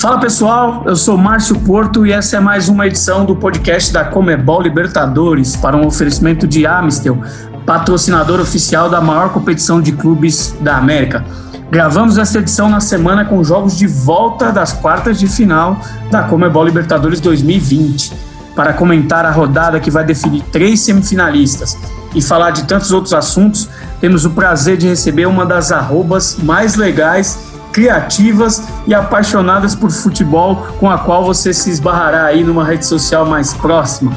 Fala pessoal, eu sou Márcio Porto e essa é mais uma edição do podcast da Comebol Libertadores para um oferecimento de Amistel, patrocinador oficial da maior competição de clubes da América. Gravamos esta edição na semana com jogos de volta das quartas de final da Comebol Libertadores 2020, para comentar a rodada que vai definir três semifinalistas e falar de tantos outros assuntos, temos o prazer de receber uma das arrobas mais legais, criativas e apaixonadas por futebol com a qual você se esbarrará aí numa rede social mais próxima.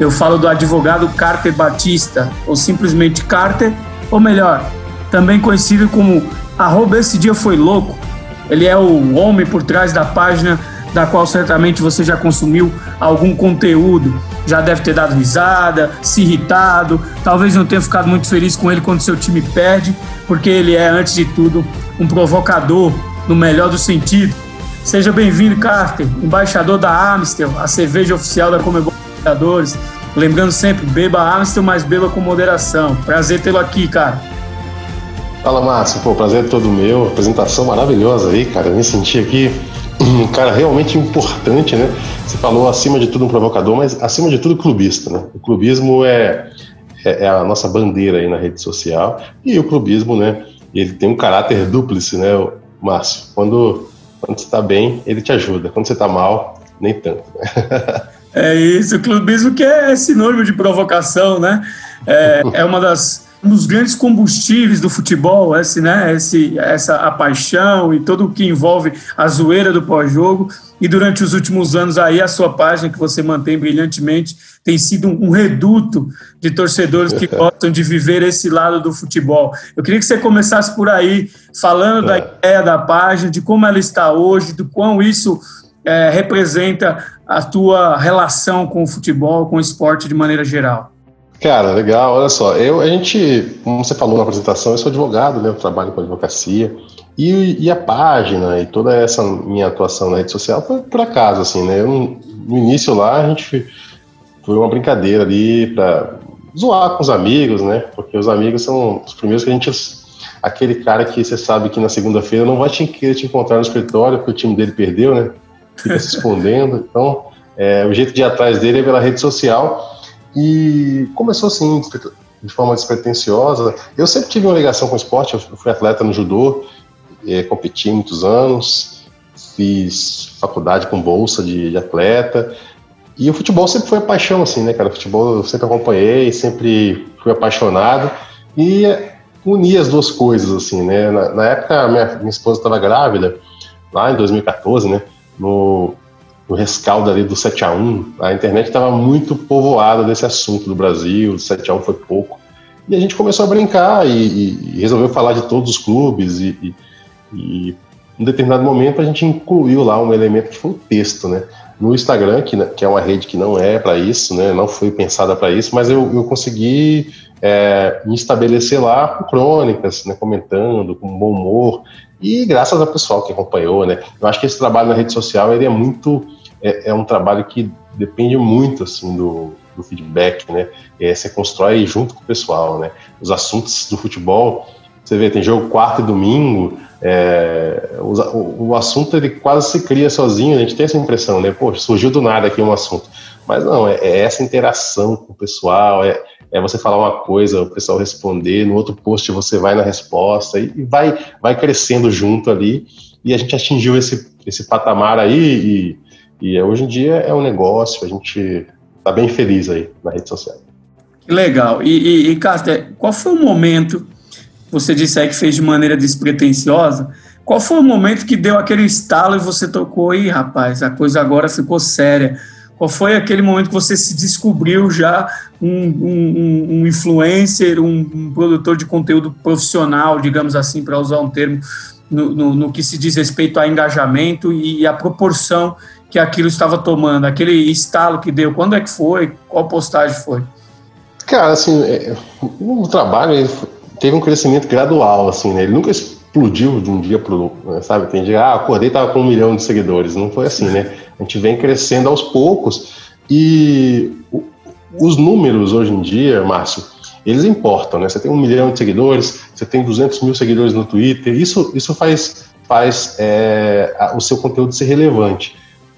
Eu falo do advogado Carter Batista, ou simplesmente Carter, ou melhor, também conhecido como arroba esse dia foi louco. Ele é o homem por trás da página da qual certamente você já consumiu algum conteúdo, já deve ter dado risada, se irritado, talvez não tenha ficado muito feliz com ele quando seu time perde, porque ele é, antes de tudo, um provocador, no melhor do sentido. Seja bem-vindo, Carter, embaixador da Amstel, a cerveja oficial da Comebol Libertadores. Lembrando sempre, beba Amstel, mas beba com moderação. Prazer tê-lo aqui, cara. Fala, Márcio. Pô, prazer é todo meu. Apresentação maravilhosa aí, cara. Eu me senti aqui um cara realmente importante, né? Você falou acima de tudo um provocador, mas acima de tudo clubista, né? O clubismo é, é, é, a nossa bandeira aí na rede social e o clubismo, né? Ele tem um caráter dúplice, né, Márcio? Quando, quando você está bem, ele te ajuda. Quando você está mal, nem tanto. Né? É isso, o clubismo que é sinônimo de provocação, né? É, é uma das um dos grandes combustíveis do futebol, esse, né, esse, essa a paixão e todo o que envolve a zoeira do pós-jogo. E durante os últimos anos aí a sua página que você mantém brilhantemente tem sido um, reduto de torcedores que gostam de viver esse lado do futebol. Eu queria que você começasse por aí falando da é. ideia da página, de como ela está hoje, do quão isso é, representa a tua relação com o futebol, com o esporte de maneira geral. Cara, legal. Olha só, eu, a gente, como você falou na apresentação, eu sou advogado, né? Eu trabalho com advocacia. E, e a página e toda essa minha atuação na rede social foi por acaso, assim, né? Eu, no início lá, a gente foi uma brincadeira ali para zoar com os amigos, né? Porque os amigos são os primeiros que a gente. Aquele cara que você sabe que na segunda-feira não vai te, querer te encontrar no escritório porque o time dele perdeu, né? Fica se escondendo. Então, é, o jeito de ir atrás dele é pela rede social. E começou assim, de forma despretensiosa. Eu sempre tive uma ligação com o esporte, eu fui atleta no judô, é, competi muitos anos, fiz faculdade com bolsa de, de, atleta. E o futebol sempre foi a paixão, assim, né, cara? O futebol eu sempre acompanhei, sempre fui apaixonado. E uni as duas coisas, assim, né? Na, na época, minha, minha esposa estava grávida, lá em 2014, né? No, no rescaldo ali do 7 a 1 a internet estava muito povoada desse assunto do Brasil, o 7 a 1 foi pouco. E a gente começou a brincar e, e resolveu falar de todos os clubes e, e, e em determinado momento a gente incluiu lá um elemento que foi o texto, né? No Instagram, que, que é uma rede que não é para isso, né? Não foi pensada para isso, mas eu, eu consegui é, me estabelecer lá com crônicas, né? Comentando, com bom humor e graças ao pessoal que acompanhou, né? Eu acho que esse trabalho na rede social ele é muito é, é um trabalho que depende muito assim do, do feedback, né? É, você constrói junto com o pessoal, né? Os assuntos do futebol, você vê, tem jogo quarto e domingo, é, o, o, assunto ele quase se cria sozinho, a gente tem essa impressão, né? Pô, surgiu do nada aqui um assunto. Mas não, é, é essa interação com o pessoal, é, é você falar uma coisa, o pessoal responder, no outro post você vai na resposta e, vai, vai crescendo junto ali. E a gente atingiu esse, esse patamar aí e, e hoje em dia é um negócio, a gente está bem feliz aí na rede social. Legal. E, e, e Carter, qual foi o momento, você disse aí que fez de maneira despretensiosa, qual foi o momento que deu aquele estalo e você tocou, e rapaz, a coisa agora ficou séria? Qual foi aquele momento que você se descobriu já um, um, um influencer, um, um, produtor de conteúdo profissional, digamos assim, para usar um termo, no, no, no, que se diz respeito a engajamento e a proporção que aquilo estava tomando, aquele estalo que deu, quando é que foi, qual postagem foi? Cara, assim, é, o trabalho teve um crescimento gradual, assim, né? Ele nunca explodiu de um dia para o outro, sabe? Tem dia, ah, acordei tava com um milhão de seguidores, não foi assim, né? A gente vem crescendo aos poucos e os números hoje em dia, Márcio, eles importam, né? Você tem um milhão de seguidores, você tem 200 mil seguidores no Twitter, isso, isso faz faz é, o seu conteúdo ser relevante.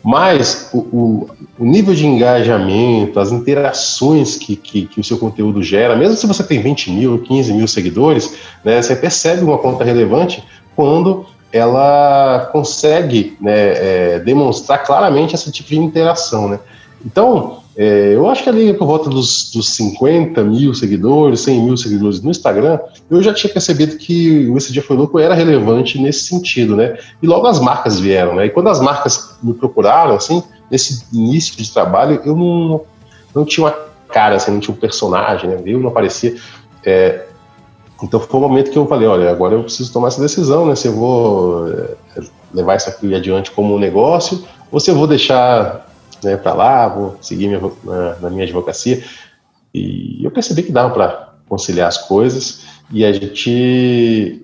Mas o, o, o, nível de engajamento, as interações que, que, que, o seu conteúdo gera, mesmo se você tem 20 mil, 15 mil seguidores, né, você percebe uma conta relevante quando ela consegue né, é, demonstrar claramente esse tipo de interação. Né? Então, é, eu acho que ali por volta dos, dos 50 mil seguidores, 100 mil seguidores no Instagram, eu já tinha percebido que o Esse Dia Foi Louco era relevante nesse sentido, né? E logo as marcas vieram, né? E quando as marcas me procuraram, assim, nesse início de trabalho, eu não, não tinha uma cara, assim, não tinha um personagem, né? Eu não aparecia. É, então foi o momento que eu falei, olha, agora eu preciso tomar essa decisão, né? Se eu vou é, levar isso aqui adiante como um negócio, ou se eu vou deixar né, para lá, vou seguir minha, na, na, minha advocacia. E eu percebi que dava para conciliar as coisas e a gente.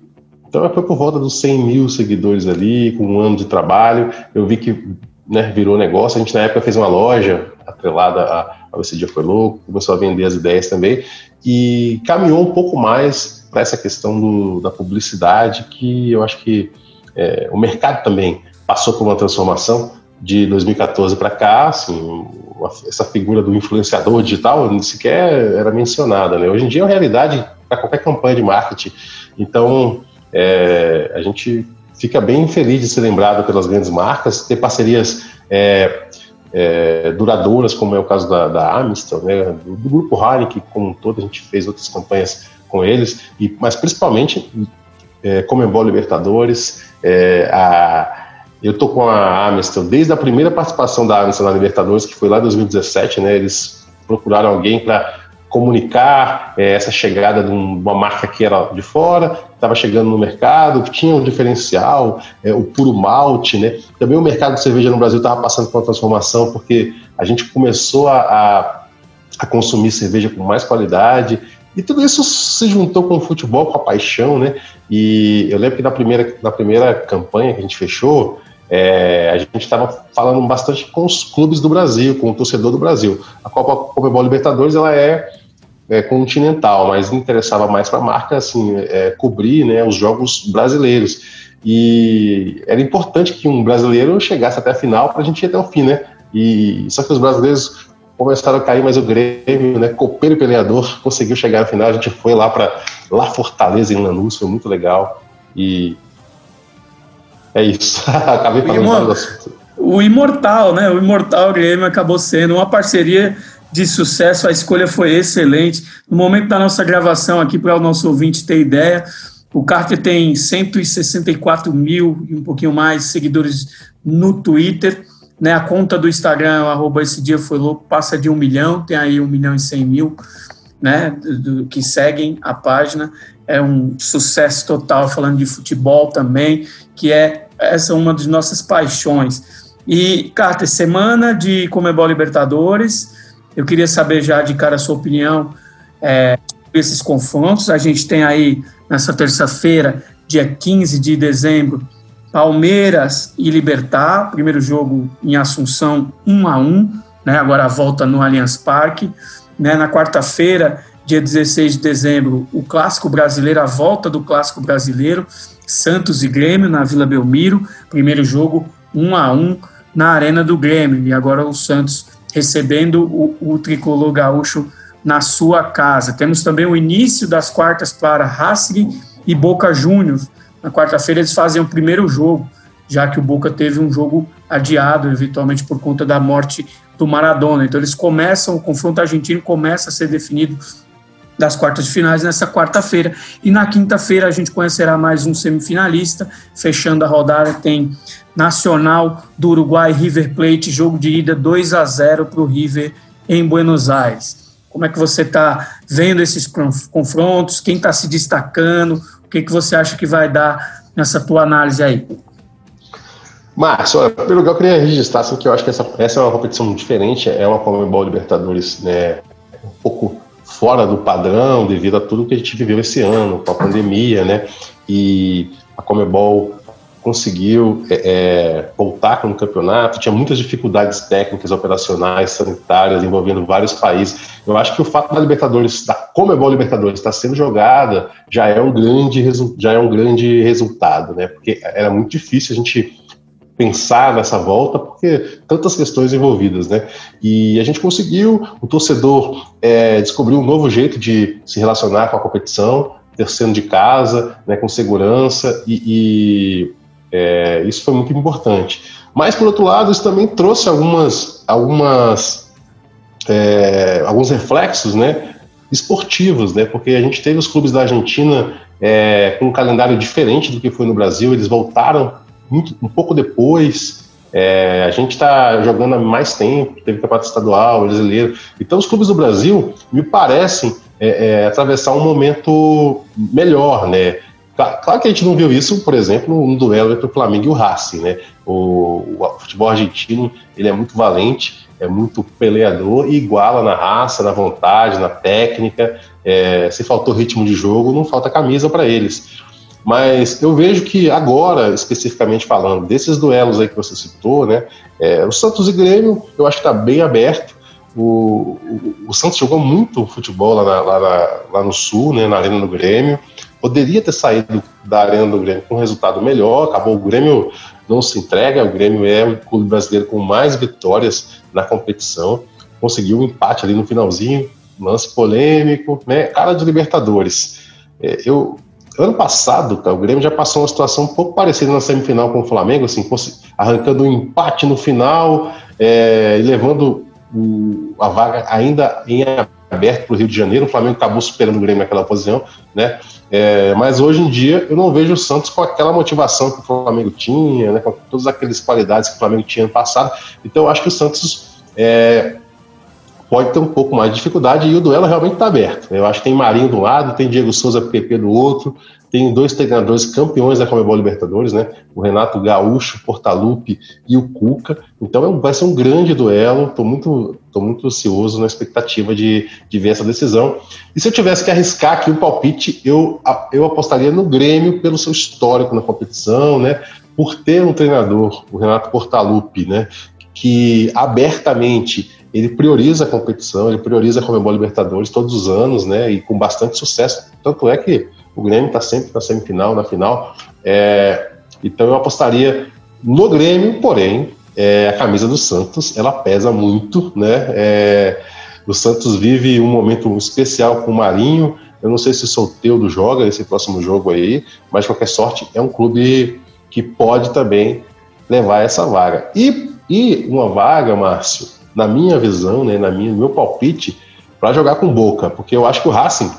Então foi por volta dos 100 mil seguidores ali, com um ano de trabalho. Eu vi que né, virou negócio. A gente na época fez uma loja atrelada a, Esse Dia Foi Louco, começou a vender as ideias também e caminhou um pouco mais para essa questão do, da publicidade, que eu acho que é, o mercado também passou por uma transformação de 2014 para cá, assim, essa figura do influenciador digital nem sequer era mencionada, né? Hoje em dia é uma realidade para qualquer campanha de marketing. Então, é, a gente fica bem feliz de ser lembrado pelas grandes marcas, ter parcerias é, é, duradouras, como é o caso da, da né? do, do grupo Heineken como um todo, a gente fez outras campanhas com eles, e, mas principalmente é, Comembol Libertadores, é, a eu tô com a Amistel desde a primeira participação da Amistel na Libertadores, que foi lá em 2017, né? Eles procuraram alguém para comunicar é, essa chegada de, um, uma marca que era de fora, estava chegando no mercado, que tinha um diferencial, é, o puro malte, né? Também o mercado de cerveja no Brasil estava passando por uma transformação, porque a gente começou a, a, a consumir cerveja com mais qualidade, e tudo isso se juntou com o futebol, com a paixão, né? E eu lembro que na primeira, na primeira campanha que a gente fechou, é, a gente estava falando bastante com os clubes do Brasil, com o torcedor do Brasil. A Copa Comebol Libertadores ela é, é, continental, mas interessava mais para a marca assim, é, cobrir né, os jogos brasileiros. E era importante que um brasileiro chegasse até a final para a gente ir até o fim, né? E só que os brasileiros começaram a cair, mas o Grêmio, né, copeiro e peleador, conseguiu chegar à final. A gente foi lá para lá Fortaleza em Lanús, foi muito legal. E é isso. Acabei falando do assunto. O Imortal, né? O Imortal Grêmio acabou sendo uma parceria de sucesso. A escolha foi excelente. No momento da nossa gravação aqui, para o nosso ouvinte ter ideia, o Carter tem 164 mil e um pouquinho mais seguidores no Twitter. Né, a conta do Instagram, arroba esse dia foi louco, passa de um milhão, tem aí um milhão e cem mil né, do, que seguem a página. É um sucesso total, falando de futebol também, que é essa é uma das nossas paixões. E, Carter, semana de Comebol Libertadores, eu queria saber já de cara a sua opinião é, sobre esses confrontos. A gente tem aí, nessa terça-feira, dia 15 de dezembro, Palmeiras e Libertar, primeiro jogo em Assunção, 1 a 1 né, agora a volta no Allianz Parque. Né, na quarta-feira, dia 16 de dezembro, o Clássico Brasileiro, a volta do Clássico Brasileiro, Santos e Grêmio na Vila Belmiro, primeiro jogo 1 a 1 na Arena do Grêmio, e agora o Santos recebendo o, o tricolor gaúcho na sua casa. Temos também o início das quartas para Racing e Boca Juniors. Na quarta-feira eles fazem o primeiro jogo, já que o Boca teve um jogo adiado, eventualmente por conta da morte do Maradona. Então eles começam, o confronto argentino começa a ser definido das quartas de finais nessa quarta-feira. E na quinta-feira a gente conhecerá mais um semifinalista. Fechando a rodada, tem Nacional do Uruguai River Plate, jogo de ida 2 a 0 para o River em Buenos Aires. Como é que você está vendo esses confrontos? Quem está se destacando? O que, que você acha que vai dar nessa tua análise aí? Márcio, pelo lugar eu queria registrar assim, que eu acho que essa, essa é uma competição diferente, é uma Comebol Libertadores né, um pouco fora do padrão devido a tudo que a gente viveu esse ano, com a pandemia, né? E a Comebol conseguiu é, é, voltar com o campeonato, tinha muitas dificuldades técnicas, operacionais, sanitárias, envolvendo vários países. Eu acho que o fato da Libertadores, da Comebol Libertadores estar sendo jogada, já é um grande, já é um grande resultado, né? Porque era muito difícil a gente pensar nessa volta, porque tantas questões envolvidas, né? E a gente conseguiu, o torcedor é, descobriu um novo jeito de se relacionar com a competição, terceiro de casa, né, com segurança, e, e é, isso foi muito importante. Mas, por outro lado, isso também trouxe algumas, algumas é, alguns reflexos né, esportivos, né, porque a gente teve os clubes da Argentina é, com um calendário diferente do que foi no Brasil, eles voltaram muito, um pouco depois. É, a gente está jogando há mais tempo, teve campeonato estadual, brasileiro. Então, os clubes do Brasil me parecem é, é, atravessar um momento melhor, né? Claro que a gente não viu isso, por exemplo, no duelo entre o Flamengo e o Racing, né? O, o, futebol argentino ele é muito valente, é muito peleador e iguala na raça, na vontade, na técnica. É, se faltou ritmo de jogo, não falta camisa para eles. Mas eu vejo que agora, especificamente falando desses duelos aí que você citou, né? É, o Santos e Grêmio, eu acho que está bem aberto. O, o, o, Santos jogou muito futebol lá, na, lá, na, lá, no Sul, né, na Arena do Grêmio. Poderia ter saído da Arena do Grêmio com um resultado melhor. Acabou o Grêmio não se entrega. O Grêmio é o clube brasileiro com mais vitórias na competição. Conseguiu um empate ali no finalzinho, lance polêmico, né? Cara de Libertadores. É, eu, Ano passado, cara, o Grêmio já passou uma situação um pouco parecida na semifinal com o Flamengo, assim, arrancando um empate no final é, e levando o, a vaga ainda em aberto para o Rio de Janeiro. O Flamengo acabou superando o Grêmio naquela posição, né? É, mas hoje em dia eu não vejo o Santos com aquela motivação que o Flamengo tinha, né? Com todas aquelas qualidades que o Flamengo tinha no passado. Então eu acho que o Santos é, pode ter um pouco mais de dificuldade e o duelo realmente está aberto. Eu acho que tem Marinho do lado, tem Diego Souza PP do outro, tem dois treinadores campeões da Comebol Libertadores, né? O Renato Gaúcho, Portalupe e o Cuca. Então é vai ser um grande duelo. Estou muito, tô muito ansioso na expectativa de, de ver essa decisão. E se eu tivesse que arriscar aqui um palpite, eu, eu apostaria no Grêmio pelo seu histórico na competição, né? Por ter um treinador, o Renato Portalupe, né? Que abertamente ele prioriza a competição, ele prioriza a Comebol Libertadores todos os anos, né? E com bastante sucesso. Tanto é que o Grêmio está sempre na semifinal, na final. É, então eu apostaria no Grêmio, porém, é, a camisa do Santos ela pesa muito, né? É, o Santos vive um momento especial com o Marinho. Eu não sei se o Solteudo joga esse próximo jogo aí, mas de qualquer sorte é um clube que pode também levar essa vaga. E, e uma vaga, Márcio, na minha visão, né, na minha, no meu palpite, para jogar com Boca, porque eu acho que o Racing,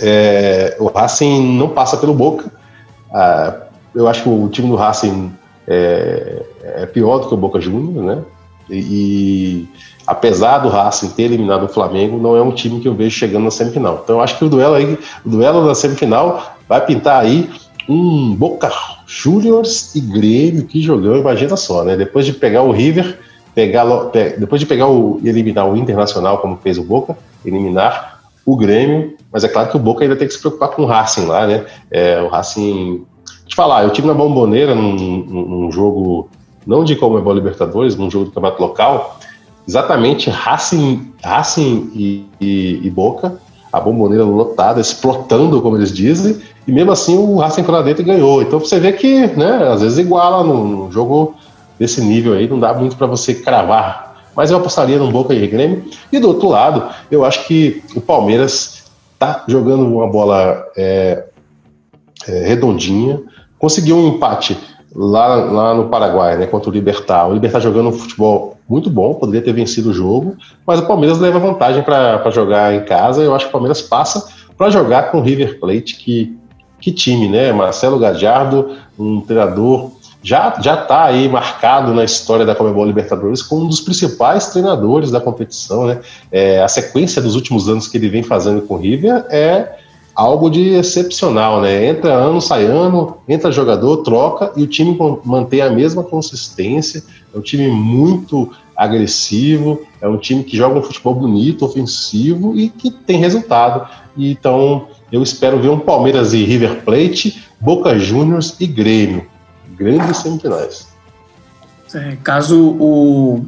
é, o Racing não passa pelo Boca. Ah, eu acho que o time do Racing é, é pior do que o Boca Juniors, né? E, e, apesar do Racing ter eliminado o Flamengo, não é um time que eu vejo chegando na semifinal. Então eu acho que o duelo aí, o duelo da semifinal vai pintar aí um Boca Juniors e Grêmio que jogão, imagina só, né? Depois de pegar o River pegar, depois de pegar o eliminar o Internacional, como fez o Boca, eliminar o Grêmio, mas é claro que o Boca ainda tem que se preocupar com o Racing lá, né? É, o Racing. Deixa eu falar, eu tive na Bomboneira num, num jogo, não de Comebol Libertadores, num jogo do campeonato local, exatamente Racing, Racing e, e, e Boca, a bomboneira lotada, explotando, como eles dizem, e mesmo assim o Racing foi lá dentro e ganhou. Então você vê que, né, às vezes iguala no jogo desse nível aí, não dá muito para você cravar. Mas eu apostaria no Boca e Grêmio. E do outro lado, eu acho que o Palmeiras tá jogando uma bola é, é, redondinha, conseguiu um empate lá, lá no Paraguai, né, contra o Libertar. O Libertar jogando um futebol muito bom, poderia ter vencido o jogo, mas o Palmeiras leva vantagem para jogar em casa. Eu acho que o Palmeiras passa para jogar com o River Plate, que, que time, né? Marcelo Gadiardo, um treinador já já está aí marcado na história da Comebol Libertadores como um dos principais treinadores da competição, né? É, a sequência dos últimos anos que ele vem fazendo com o River é algo de excepcional, né? Entra ano, sai ano, entra jogador, troca e o time mantém a mesma consistência. É um time muito agressivo, é um time que joga um futebol bonito, ofensivo e que tem resultado. Então eu espero ver um Palmeiras e River Plate, Boca Juniors e Grêmio grandes semifinais. É, caso o,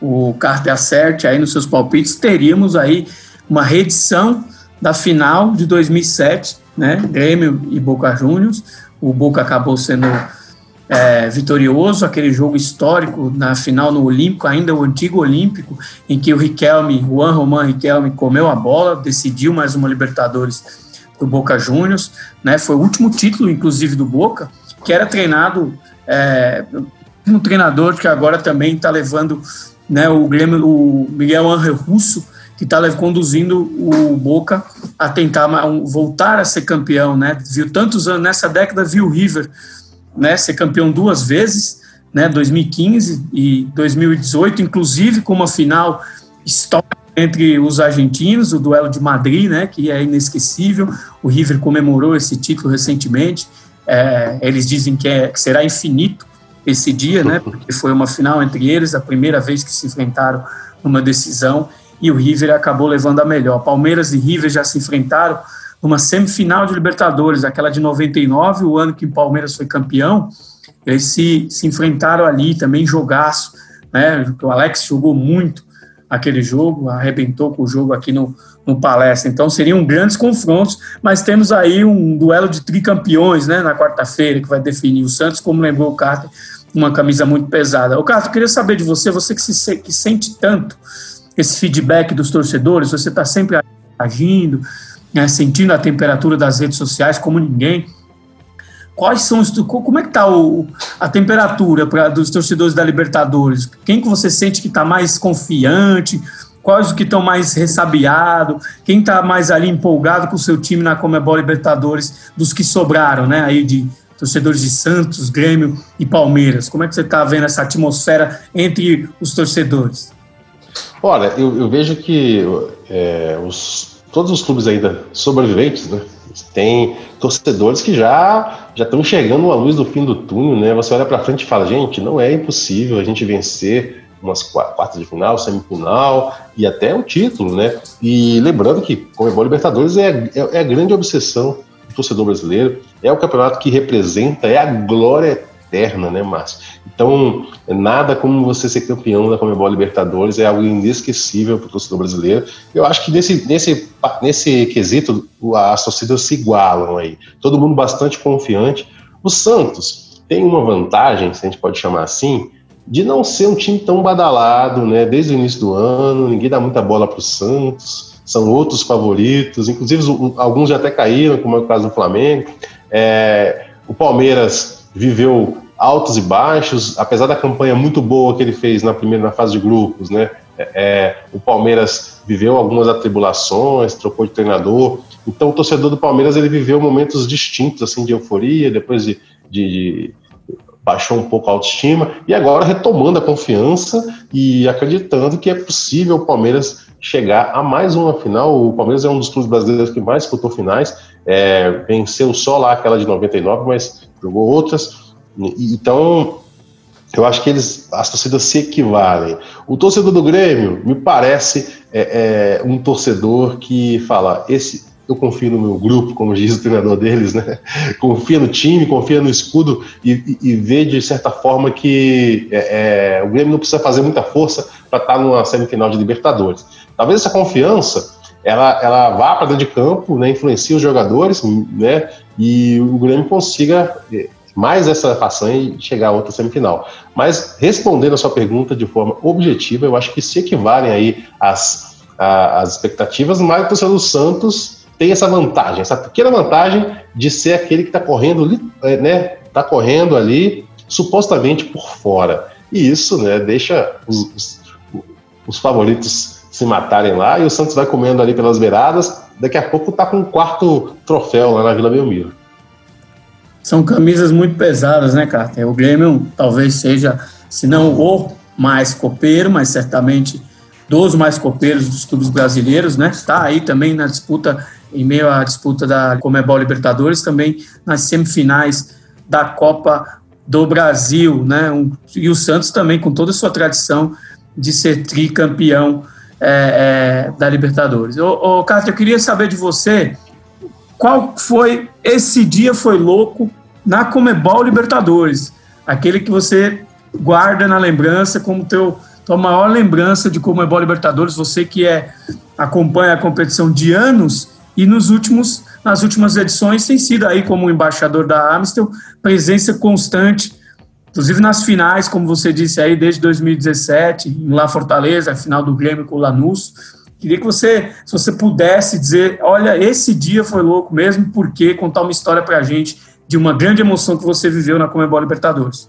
o Carter acerte aí nos seus palpites, teríamos aí uma reedição da final de 2007, né? Grêmio e Boca Juniors. O Boca acabou sendo é, vitorioso, aquele jogo histórico na final no Olímpico, ainda o antigo Olímpico, em que o Riquelme, Juan Román Riquelme, comeu a bola, decidiu mais uma Libertadores do Boca Juniors, né? Foi o último título, inclusive, do Boca, que era treinado é, um treinador que agora também está levando né, o, Grêmio, o Miguel Ángel Russo, que está conduzindo o Boca a tentar voltar a ser campeão, né? Viu tantos anos nessa década, viu o River, né, ser campeão duas vezes, né, 2015 e 2018, inclusive com uma final histórica entre os argentinos, o duelo de Madrid, né, que é inesquecível. O River comemorou esse título recentemente. É, eles dizem que, é, que será infinito esse dia, né? Porque foi uma final entre eles, a primeira vez que se enfrentaram numa decisão e o River acabou levando a melhor. Palmeiras e River já se enfrentaram numa semifinal de Libertadores, aquela de 99, o ano que o Palmeiras foi campeão. Eles se, se enfrentaram ali também, jogaço, né? O Alex jogou muito aquele jogo, arrebentou com o jogo aqui no, no palestra. Então seriam grandes confrontos, mas temos aí um duelo de tricampeões né, na quarta-feira que vai definir o Santos, como lembrou o Carter, uma camisa muito pesada. O Carter, queria saber de você, você que, se, que sente tanto esse feedback dos torcedores, você está sempre agindo, né, sentindo a temperatura das redes sociais como ninguém quais são os, como é que está a temperatura pra, dos torcedores da Libertadores? Quem que você sente que está mais confiante? Quais os que estão mais ressabiados? Quem está mais ali empolgado com o seu time na Comebol Libertadores dos que sobraram, né? Aí de torcedores de Santos, Grêmio e Palmeiras. Como é que você está vendo essa atmosfera entre os torcedores? Olha, eu, eu vejo que é, os, todos os clubes ainda sobreviventes, né? Tem torcedores que já já estão enxergando a luz do fim do túnel, né? Você olha para frente e fala, gente, não é impossível a gente vencer umas quartas de final, semifinal e até o título, né? E lembrando que Comebol Libertadores é, é, é a grande obsessão do torcedor brasileiro, é o campeonato que representa, é a glória eterna, né, Márcio? Então, nada como você ser campeão da Comebol Libertadores é algo inesquecível para o torcedor brasileiro. Eu acho que nesse, nesse, nesse quesito as torcidas se igualam aí. Todo mundo bastante confiante. O Santos tem uma vantagem, se a gente pode chamar assim, de não ser um time tão badalado, né? Desde o início do ano, ninguém dá muita bola para o Santos, são outros favoritos, inclusive alguns já até caíram, como é o caso do Flamengo. É, o Palmeiras viveu altos e baixos, apesar da campanha muito boa que ele fez na primeira na fase de grupos, né? É, é, o Palmeiras viveu algumas atribulações, trocou de treinador. Então o torcedor do Palmeiras ele viveu momentos distintos assim de euforia, depois de, de, de baixou um pouco a autoestima e agora retomando a confiança e acreditando que é possível o Palmeiras chegar a mais uma final. O Palmeiras é um dos clubes brasileiros que mais disputou finais, é, venceu só lá aquela de 99, mas jogou outras. Então, eu acho que eles, as torcidas se equivalem. O torcedor do Grêmio me parece é, é, um torcedor que fala: esse, eu confio no meu grupo, como diz o treinador deles, né? Confia no time, confia no escudo e, e, e vê de certa forma que é, é, o Grêmio não precisa fazer muita força para estar tá numa semifinal de Libertadores. Talvez essa confiança ela, ela vá para dentro de campo, né, influencia os jogadores, né, e o Grêmio consiga é, mais essa façanha e chegar a outra semifinal. Mas respondendo a sua pergunta de forma objetiva, eu acho que se equivalem aí as, as expectativas, mas o torcedor do Santos tem essa vantagem, essa pequena vantagem de ser aquele que está correndo, é, né, tá correndo ali supostamente por fora. E isso, né, deixa os, os, os favoritos se matarem lá e o Santos vai comendo ali pelas beiradas. Daqui a pouco tá com um quarto troféu lá na Vila Belmiro. São camisas muito pesadas, né, Carter? O Grêmio talvez seja, se não o mais copeiro, mas certamente dos mais copeiros dos clubes brasileiros, né? Está aí também na disputa em meio à disputa da Comebol Libertadores, também nas semifinais da Copa do Brasil, né? E o Santos também com toda a sua tradição de ser tricampeão é, é, da Libertadores. Ô, Cássio, eu queria saber de você qual foi esse dia foi louco na Comebol Libertadores. aquele que você guarda na lembrança como teu tua maior lembrança de como boa Libertadores, você que é acompanha a competição de anos e nos últimos nas últimas edições tem sido aí como embaixador da Amstel, presença constante, inclusive nas finais, como você disse aí, desde 2017, em La Fortaleza, a final do Grêmio com o Lanús. Queria que você, se você pudesse dizer, olha, esse dia foi louco mesmo, porque contar uma história para a gente de uma grande emoção que você viveu na Comebol Libertadores.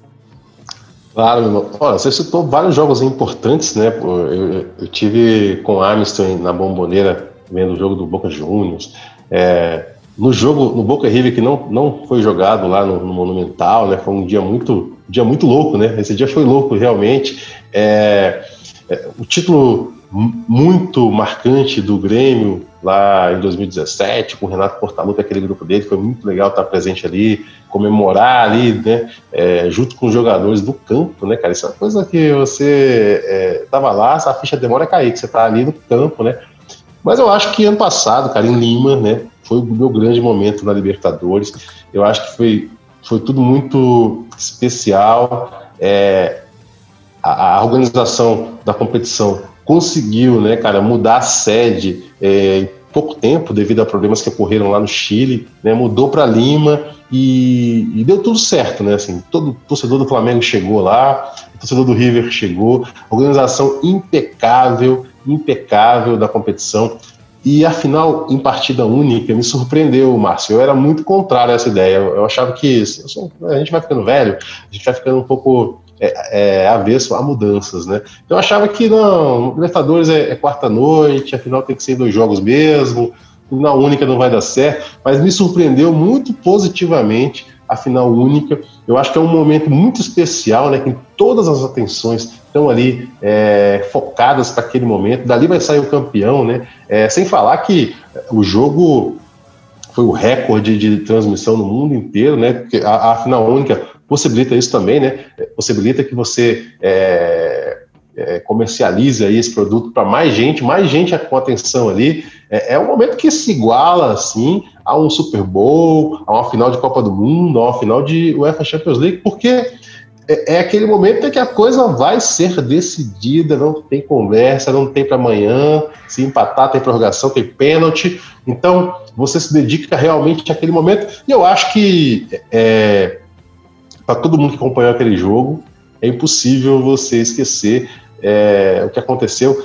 Claro, meu irmão. Olha, você citou vários jogos importantes, né? Eu, eu, eu tive com a Amiston na Bomboneira, vendo o jogo do Boca Juniors, é, no jogo, no Boca River, que não, não foi jogado lá no, no, Monumental, né? Foi um dia muito, dia muito louco, né? Esse dia foi louco, realmente. É, é, o título muito marcante do Grêmio lá em 2017, com o Renato Portaluppi, aquele grupo dele, foi muito legal estar presente ali, comemorar ali, né, é, junto com os jogadores do campo, né, cara, isso é uma coisa que você é, tava lá, a ficha demora a cair, que você tá ali no campo, né, mas eu acho que ano passado, cara, em Lima, né, foi o meu grande momento na Libertadores. Eu acho que foi, foi tudo muito especial. É, a, a, organização da competição conseguiu, né, cara, mudar a sede é, em pouco tempo devido a problemas que ocorreram lá no Chile, né, mudou para Lima e, e, deu tudo certo, né? Assim, todo torcedor do Flamengo chegou lá, torcedor do River chegou, organização impecável, impecável da competição. E a final em partida única me surpreendeu, Márcio. Eu era muito contrário a essa ideia. Eu, achava que a gente vai ficando velho, a gente vai ficando um pouco é, é, avesso a mudanças, né? Eu achava que não, Libertadores é, é quarta-noite, a final tem que ser dois jogos mesmo, na única não vai dar certo, mas me surpreendeu muito positivamente a final única. Eu acho que é um momento muito especial, né? Que todas as atenções estão ali é, focadas para aquele momento. Dali vai sair o campeão, né? É, sem falar que o jogo foi o recorde de transmissão no mundo inteiro, né? Porque a, a final única possibilita isso também, né? Possibilita que você é, é, comercialize aí esse produto para mais gente, mais gente com atenção ali. É, é, um momento que se iguala, assim, a um Super Bowl, a uma final de Copa do Mundo, a uma final de UEFA Champions League, porque é, é aquele momento em que a coisa vai ser decidida, não tem conversa, não tem para amanhã, se empatar tem prorrogação, tem pênalti, então você se dedica realmente àquele momento, e eu acho que é, para todo mundo que acompanhou aquele jogo, é impossível você esquecer é, o que aconteceu,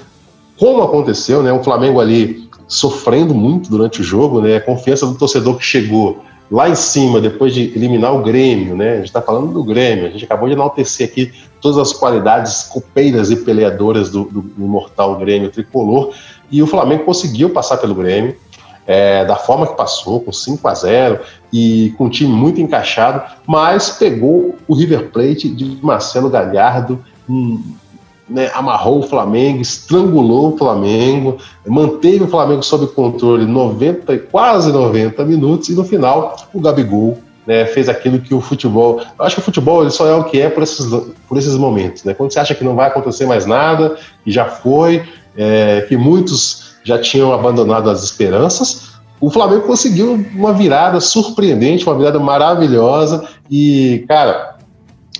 como aconteceu, né? O Flamengo ali sofrendo muito durante o jogo, né? A confiança do torcedor que chegou lá em cima, depois de eliminar o Grêmio, né? A gente está falando do Grêmio, a gente acabou de enaltecer aqui todas as qualidades copeiras e peleadoras do, do, do mortal Grêmio tricolor, e o Flamengo conseguiu passar pelo Grêmio, é, da forma que passou, com 5 a 0 e com um time muito encaixado, mas pegou o River Plate de Marcelo Galhardo, um, né, amarrou o Flamengo, estrangulou o Flamengo, manteve o Flamengo sob controle 90, quase 90 minutos, e no final o Gabigol né, fez aquilo que o futebol. Eu acho que o futebol ele só é o que é por esses, por esses momentos. Né? Quando você acha que não vai acontecer mais nada, e já foi, é, que muitos já tinham abandonado as esperanças, o Flamengo conseguiu uma virada surpreendente, uma virada maravilhosa. E, cara,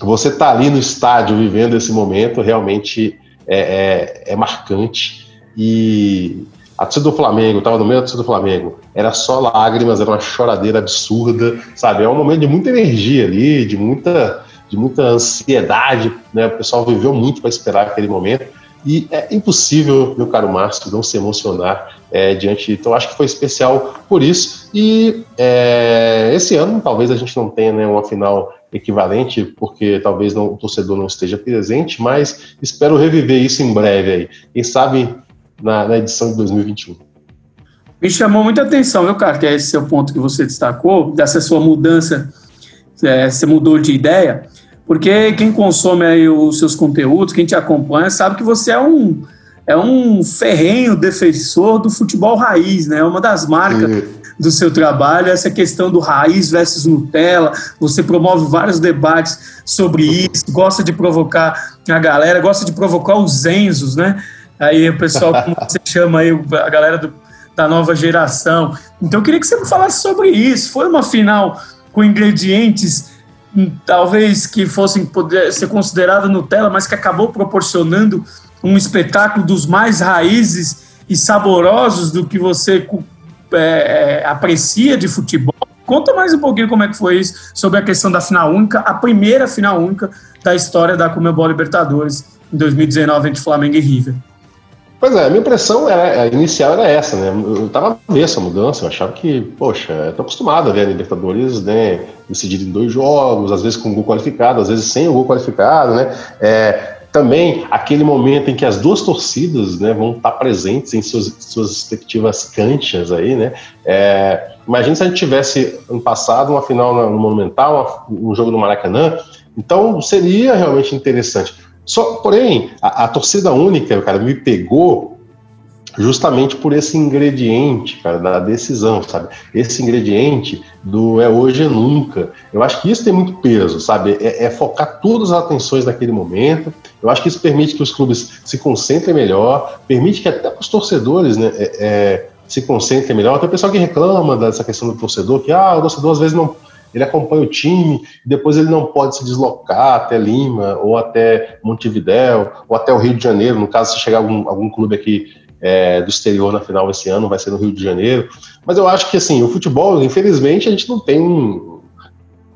você tá ali no estádio vivendo esse momento realmente é, é, é marcante. E a torcida do Flamengo, estava no meio da torcida do Flamengo, era só lágrimas, era uma choradeira absurda, sabe? É um momento de muita energia ali, de muita, de muita ansiedade, né? O pessoal viveu muito para esperar aquele momento. E é impossível, meu caro Márcio, não se emocionar é, diante. Então, acho que foi especial por isso. E é, esse ano, talvez a gente não tenha né, uma final equivalente, porque talvez não, o torcedor não esteja presente, mas espero reviver isso em breve aí. Quem sabe na, na edição de 2021. Me chamou muita atenção, viu, cara, que é esse seu ponto que você destacou, dessa sua mudança, é, você mudou de ideia, porque quem consome os seus conteúdos, quem te acompanha, sabe que você é um, é um ferrenho defensor do futebol raiz, né? É uma das marcas do seu trabalho, essa questão do raiz versus Nutella. Você promove vários debates sobre isso, gosta de provocar a galera, gosta de provocar os Enzos, né? Aí o pessoal, como você chama aí, a galera do, da nova geração. Então eu queria que você me falasse sobre isso. Foi uma final com ingredientes talvez que fossem poder ser consideradas Nutella, mas que acabou proporcionando um espetáculo dos mais raízes e saborosos do que você é, é, aprecia de futebol. Conta mais um pouquinho como é que foi isso, sobre a questão da final única, a primeira final única da história da Comebol Libertadores em 2019 entre Flamengo e River. Pois é, a minha impressão era, a inicial era essa, né? Eu estava a ver essa mudança, eu achava que, poxa, estou acostumado a ver a Libertadores né, decidido em dois jogos, às vezes com gol qualificado, às vezes sem o gol qualificado, né? É, também aquele momento em que as duas torcidas né, vão estar presentes em suas, suas respectivas canchas aí, né? É, imagina se a gente tivesse ano passado uma final no Monumental, um jogo no Maracanã, então seria realmente interessante. Só, porém, a, a torcida única, cara, me pegou justamente por esse ingrediente, cara, da decisão, sabe? Esse ingrediente do é hoje é nunca. Eu acho que isso tem muito peso, sabe? É, é, focar todas as atenções naquele momento. Eu acho que isso permite que os clubes se concentrem melhor, permite que até os torcedores, né, é, é, se concentrem melhor. Tem o pessoal que reclama dessa questão do torcedor, que ah, o torcedor às vezes não ele acompanha o time, depois ele não pode se deslocar até Lima, ou até Montevidéu, ou até o Rio de Janeiro, no caso, se chegar algum, algum clube aqui é, do exterior na final esse ano, vai ser no Rio de Janeiro. Mas eu acho que assim, o futebol, infelizmente, a gente não tem um.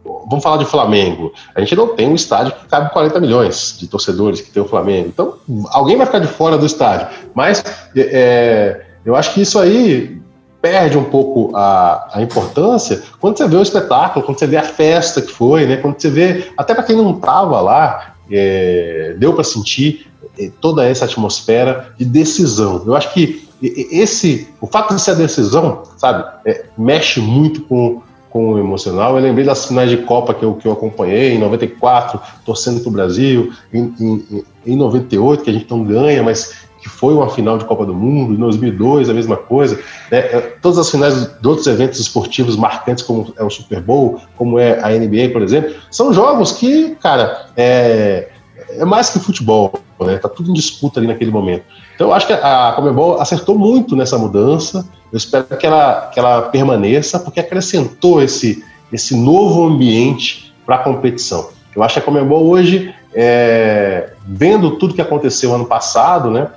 Vamos falar de Flamengo. A gente não tem um estádio que cabe 40 milhões de torcedores que tem o Flamengo. Então, alguém vai ficar de fora do estádio. Mas é, eu acho que isso aí perde um pouco a, a importância quando você vê o espetáculo, quando você vê a festa que foi, né? Quando você vê, até para quem não estava lá, é, deu para sentir é, toda essa atmosfera de decisão. Eu acho que esse, o fato de ser a decisão, sabe, é, mexe muito com, com o emocional. Eu lembrei das finais de Copa que eu, que eu acompanhei, em 94, torcendo para o Brasil, em, em, em 98, que a gente não ganha, mas que foi uma final de Copa do Mundo, em 2002 a mesma coisa, né? É, todas as finais de outros eventos esportivos marcantes, como é o Super Bowl, como é a NBA, por exemplo, são jogos que, cara, é, é mais que futebol, né? Tá tudo em disputa ali naquele momento. Então eu acho que a Comebol acertou muito nessa mudança. Eu espero que ela, que ela permaneça, porque acrescentou esse, esse novo ambiente para a competição. Eu acho que a Comebol hoje, é, vendo tudo que aconteceu ano passado, né?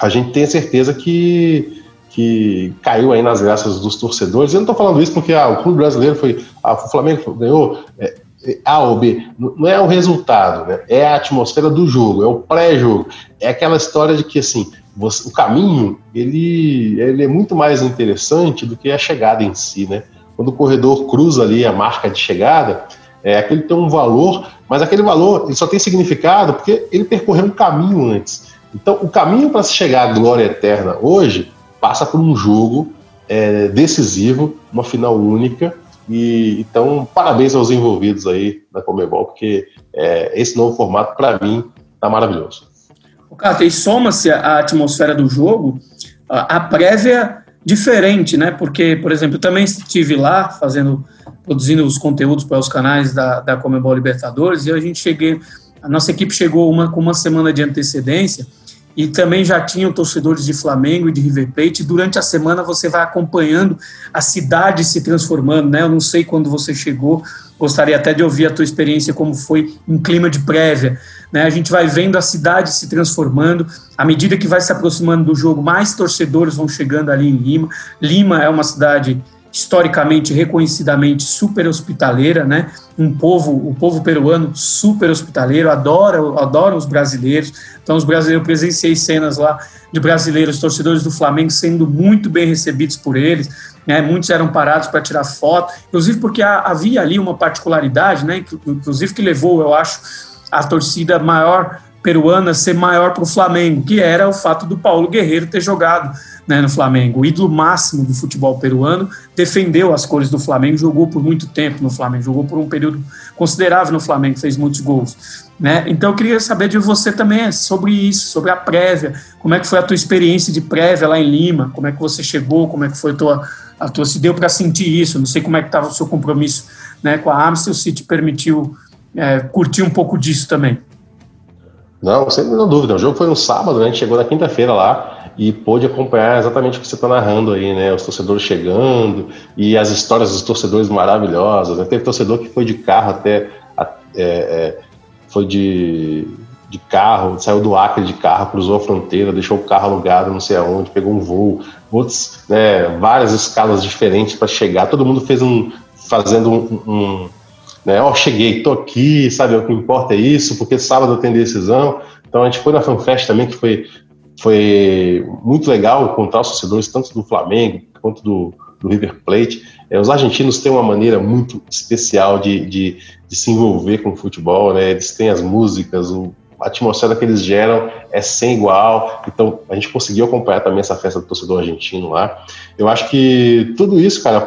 A gente tem certeza que que caiu aí nas graças dos torcedores. Eu não estou falando isso porque ah, o clube brasileiro foi. Ah, o Flamengo ganhou. É, a ou B, não é o resultado, né? é a atmosfera do jogo, é o pré-jogo. É aquela história de que assim, você, o caminho ele, ele é muito mais interessante do que a chegada em si. Né? Quando o corredor cruza ali a marca de chegada, é, aquele tem um valor, mas aquele valor ele só tem significado porque ele percorreu um caminho antes. Então, o caminho para se chegar à glória eterna hoje passa por um jogo é, decisivo, uma final única, e então, parabéns aos envolvidos aí da Comebol, porque é, esse novo formato, para mim, tá maravilhoso. O Cata, e soma-se a atmosfera do jogo, a prévia diferente, né? Porque, por exemplo, eu também estive lá fazendo, produzindo os conteúdos para os canais da, da Comebol Libertadores, e a gente cheguei, a nossa equipe chegou uma, com uma semana de antecedência, e também já tinham torcedores de Flamengo e de River Plate. Durante a semana você vai acompanhando a cidade se transformando, né? Eu não sei quando você chegou, gostaria até de ouvir a tua experiência como foi em clima de prévia, né? A gente vai vendo a cidade se transformando, à medida que vai se aproximando do jogo, mais torcedores vão chegando ali em Lima. Lima é uma cidade historicamente, reconhecidamente super hospitaleira, né? Um povo, o povo peruano super hospitaleiro, adora, adora os brasileiros. Então, os brasileiros, presenciei cenas lá de brasileiros, torcedores do Flamengo, sendo muito bem recebidos por eles. Né? Muitos eram parados para tirar foto, inclusive porque havia ali uma particularidade, né? Inclusive que levou, eu acho, a torcida maior peruana ser maior para o Flamengo, que era o fato do Paulo Guerreiro ter jogado né, no Flamengo. O ídolo máximo do futebol peruano defendeu as cores do Flamengo, jogou por muito tempo no Flamengo, jogou por um período considerável no Flamengo, fez muitos gols. Né? Então eu queria saber de você também sobre isso, sobre a prévia, como é que foi a tua experiência de prévia lá em Lima, como é que você chegou, como é que foi a tua, a tua se deu para sentir isso, não sei como é que estava o seu compromisso né, com a Amstel, se te permitiu é, curtir um pouco disso também. Não, sem nenhuma dúvida. O jogo foi no sábado, né? A gente chegou na quinta-feira lá. E pôde acompanhar exatamente o que você está narrando aí, né? Os torcedores chegando e as histórias dos torcedores maravilhosas. Né? Teve torcedor que foi de carro até. É, é, foi de, de carro, saiu do Acre de carro, cruzou a fronteira, deixou o carro alugado não sei aonde, pegou um voo, outros, né, várias escalas diferentes para chegar. Todo mundo fez um. fazendo um, um né? Ó, oh, cheguei, tô aqui, sabe? O que importa é isso, porque sábado eu tenho decisão. Então a gente foi na FanFest também, que foi, foi muito legal encontrar os torcedores, tanto do Flamengo quanto do, do River Plate. É, os argentinos têm uma maneira muito especial de, de, de, se envolver com o futebol, né? Eles têm as músicas, o, a atmosfera que eles geram é sem igual. Então, a gente conseguiu acompanhar também essa festa do torcedor argentino lá. Eu acho que tudo isso, cara,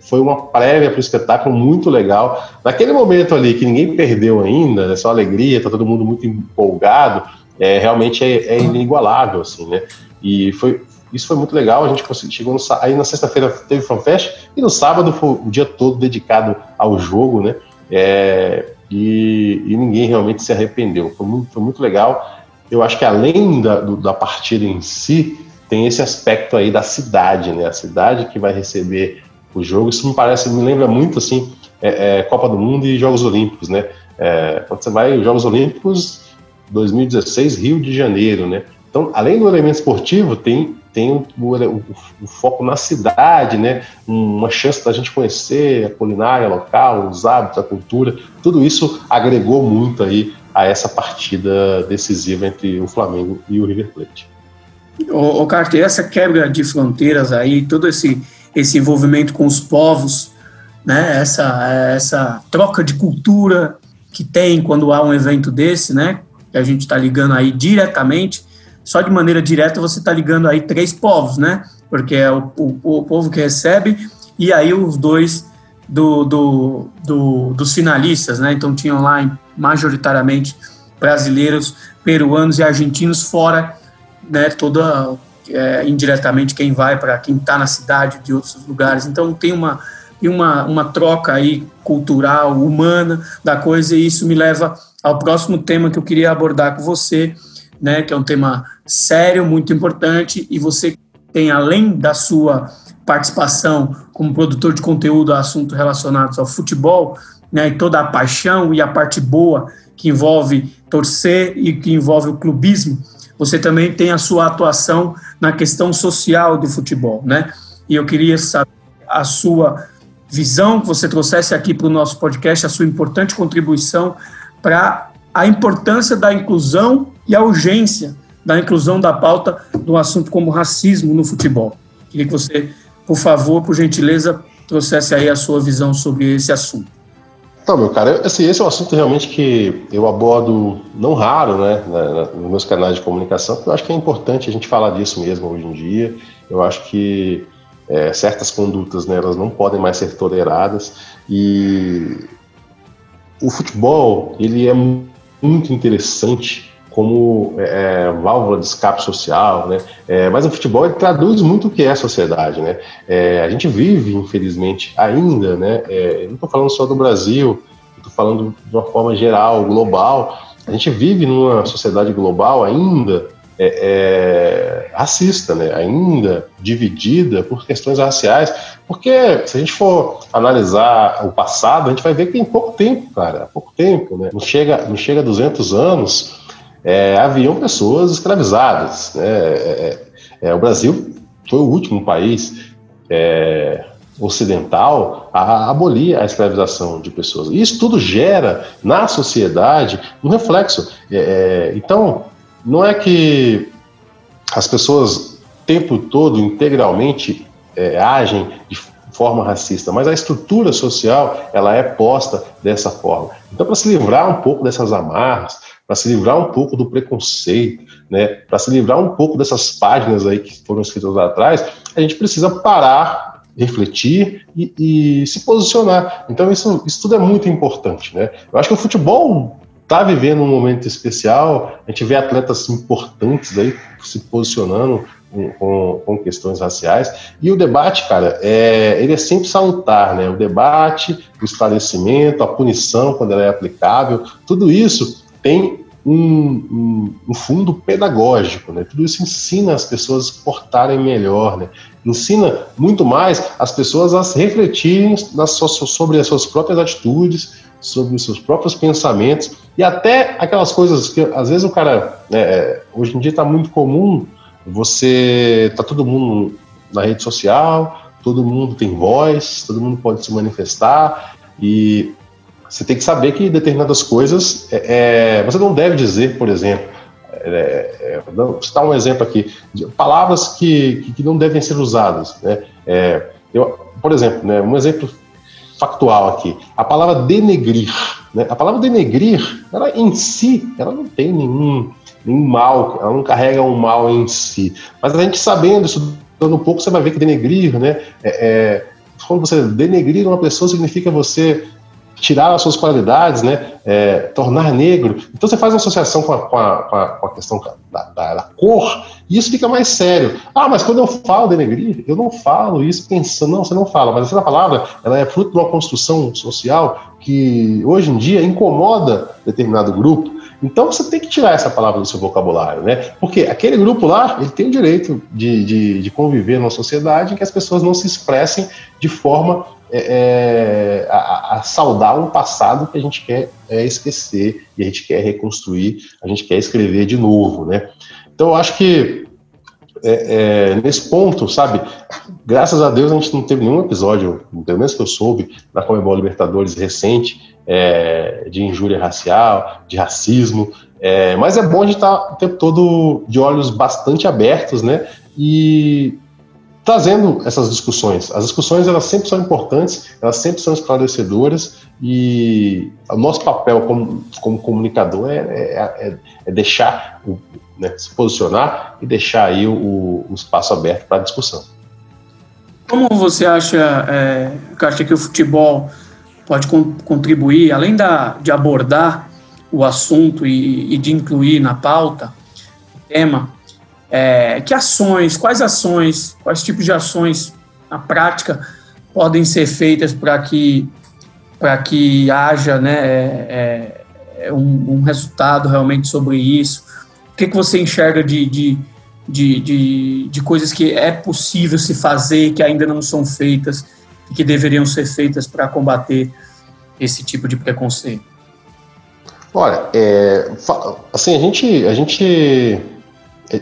foi uma prévia para o espetáculo muito legal. Naquele momento ali que ninguém perdeu ainda, é só alegria, tá todo mundo muito empolgado, é, realmente é, é inigualável, assim, né? E foi, isso foi muito legal. A gente conseguiu, chegou no, aí na sexta-feira teve FanFest e no sábado foi o dia todo dedicado ao jogo, né? É, e, e, ninguém realmente se arrependeu. Foi muito, foi muito legal. Eu acho que além da, do, da partida em si, tem esse aspecto aí da cidade, né? A cidade que vai receber o jogo. Isso me parece, me lembra muito assim, é, é, Copa do Mundo e Jogos Olímpicos, né? É, quando você vai Jogos Olímpicos 2016, Rio de Janeiro, né? Então, além do elemento esportivo, tem tem o, o, o, foco na cidade, né? Uma chance da gente conhecer a culinária local, os hábitos, a cultura. Tudo isso agregou muito aí a essa partida decisiva entre o Flamengo e o River Plate. O, o Carter, essa quebra de fronteiras aí, todo esse esse envolvimento com os povos, né? Essa essa troca de cultura que tem quando há um evento desse, né? Que a gente está ligando aí diretamente só de maneira direta você está ligando aí três povos, né? Porque é o, o, o, povo que recebe e aí os dois do, do, do, dos finalistas, né? Então tinham lá majoritariamente brasileiros, peruanos e argentinos fora, né? Toda é, indiretamente quem vai para quem está na cidade de outros lugares. Então tem uma tem uma, uma troca aí cultural, humana da coisa e isso me leva ao próximo tema que eu queria abordar com você, né? Que é um tema sério, muito importante, e você tem, além da sua participação como produtor de conteúdo a assuntos relacionados ao futebol, né, e toda a paixão e a parte boa que envolve torcer e que envolve o clubismo, você também tem a sua atuação na questão social do futebol, né? E eu queria saber a sua visão, que você trouxesse aqui para o nosso podcast, a sua importante contribuição para a importância da inclusão e a urgência da inclusão da pauta do assunto como racismo no futebol. Queria que você, por favor, por gentileza, trouxesse aí a sua visão sobre esse assunto. Então, meu cara, assim, esse é um assunto realmente que eu abordo não raro, né, nos meus canais de comunicação, porque eu acho que é importante a gente falar disso mesmo hoje em dia. Eu acho que é, certas condutas, né, elas não podem mais ser toleradas e o futebol, ele é muito interessante como é, é, válvula de escape social, né? É, mas o futebol traduz muito o que é a sociedade, né? É, a gente vive, infelizmente, ainda, né? É, não estou falando só do Brasil, estou falando de uma forma geral, global. A gente vive numa sociedade global ainda é, racista, né? Ainda dividida por questões raciais, porque se a gente for analisar o passado, a gente vai ver que tem pouco tempo, cara, pouco tempo, né? Não chega, não chega a 200 anos é, haviam pessoas escravizadas. Né? É, é, é, o Brasil foi o último país é, ocidental a abolir a escravização de pessoas. Isso tudo gera na sociedade um reflexo. É, então, não é que as pessoas o tempo todo, integralmente, agem de forma racista, mas a estrutura social ela é posta dessa forma. Então, para se livrar um pouco dessas amarras, para se livrar um pouco do preconceito, né, para se livrar um pouco dessas páginas aí que foram escritas lá atrás, a gente precisa parar, refletir e, e se posicionar. Então isso, isso tudo é muito importante, né? Eu acho que o futebol está vivendo um momento especial, a gente vê atletas importantes aí se posicionando com, com, questões raciais. E o debate, cara, é, ele é sempre salutar, né? O debate, o esclarecimento, a punição quando ela é aplicável, tudo isso tem um, um, um, fundo pedagógico, né? Tudo isso ensina as pessoas a se portarem melhor, né? Ensina muito mais as pessoas a refletirem nas suas, sobre as suas próprias atitudes, sobre os seus próprios pensamentos e até aquelas coisas que às vezes o cara, né, é, hoje em dia está muito comum você tá todo mundo na rede social, todo mundo tem voz, todo mundo pode se manifestar e você tem que saber que determinadas coisas é, é, você não deve dizer, por exemplo, é, é, vou citar um exemplo aqui, palavras que, que não devem ser usadas. Né? É, eu, por exemplo, né, um exemplo factual aqui, a palavra denegrir. Né? A palavra denegrir, ela em si, ela não tem nenhum, nenhum mal, ela não carrega um mal em si. Mas a gente sabendo, estudando um pouco, você vai ver que denegrir, né? É, é, quando você denegrir uma pessoa, significa você tirar as suas qualidades, né, é, tornar negro. Então você faz uma associação com a, com a, com a questão da, da, da, cor e isso fica mais sério. Ah, mas quando eu falo denegrir, eu não falo isso pensando, não, você não fala, mas essa palavra ela é fruto de uma construção social que hoje em dia incomoda determinado grupo. Então você tem que tirar essa palavra do seu vocabulário, né? Porque aquele grupo lá, ele tem o direito de, de, de conviver numa sociedade em que as pessoas não se expressem de forma é, é, a, a, saudar um passado que a gente quer é, esquecer e a gente quer reconstruir, a gente quer escrever de novo, né? Então eu acho que é, é, nesse ponto, sabe, graças a Deus a gente não teve nenhum episódio, pelo menos que eu soube, na Comebol Libertadores recente, é, de injúria racial, de racismo, mas é bom a gente estar tá o tempo todo de olhos bastante abertos, né? E trazendo essas discussões. As discussões elas sempre são importantes, elas sempre são esclarecedoras e o nosso papel como, como comunicador é, é, é, é deixar, né, se posicionar e deixar aí o, o espaço aberto para discussão. Como você acha, é, acha que o futebol pode contribuir, além da, de abordar o assunto e, e de incluir na pauta o tema, é, que ações, quais ações, quais tipos de ações na prática podem ser feitas para que, que haja né, é, é, um, um, resultado realmente sobre isso? O que, que você enxerga de, de, de, de, de coisas que é possível se fazer que ainda não são feitas e que deveriam ser feitas para combater esse tipo de preconceito? Olha, é, assim, a gente, a gente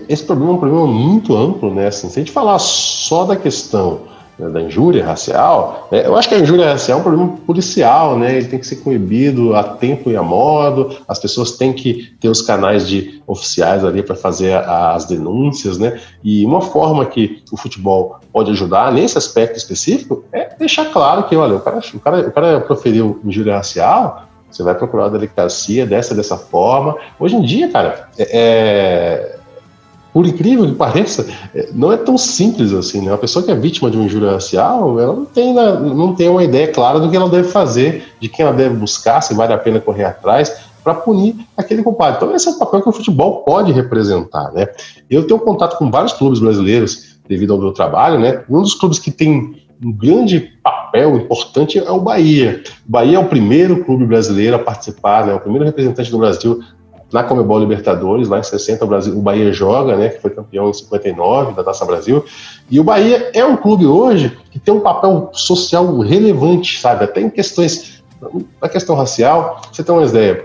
esse problema é um problema muito amplo, né? Assim, se a gente falar só da questão né, da injúria racial, né, eu acho que a injúria racial é um problema policial, né? Ele tem que ser coibido a tempo e a modo, as pessoas têm que ter os canais de oficiais ali para fazer a, as denúncias, né? E uma forma que o futebol pode ajudar nesse aspecto específico é deixar claro que, olha, o cara, o cara, o cara proferiu injúria racial, você vai procurar a delegacia dessa dessa forma. Hoje em dia, cara, é, é por incrível que pareça, é, não é tão simples assim. Né? Uma pessoa que é vítima de uma injúria racial, ela não tem, não tem uma ideia clara do que ela deve fazer, de quem ela deve buscar, se vale a pena correr atrás, para punir aquele culpado. Então, esse é o papel que o futebol pode representar. Né? Eu tenho contato com vários clubes brasileiros devido ao meu trabalho. Né? Um dos clubes que tem um grande papel importante é o Bahia. O Bahia é o primeiro clube brasileiro a participar, né? o primeiro representante do Brasil na Comebol Libertadores, lá em 60, o, Brasil, o Bahia joga, né, que foi campeão em 59 da Taça Brasil. E o Bahia é um clube hoje que tem um papel social relevante, sabe? Até em questões. Na questão racial, você tem uma ideia.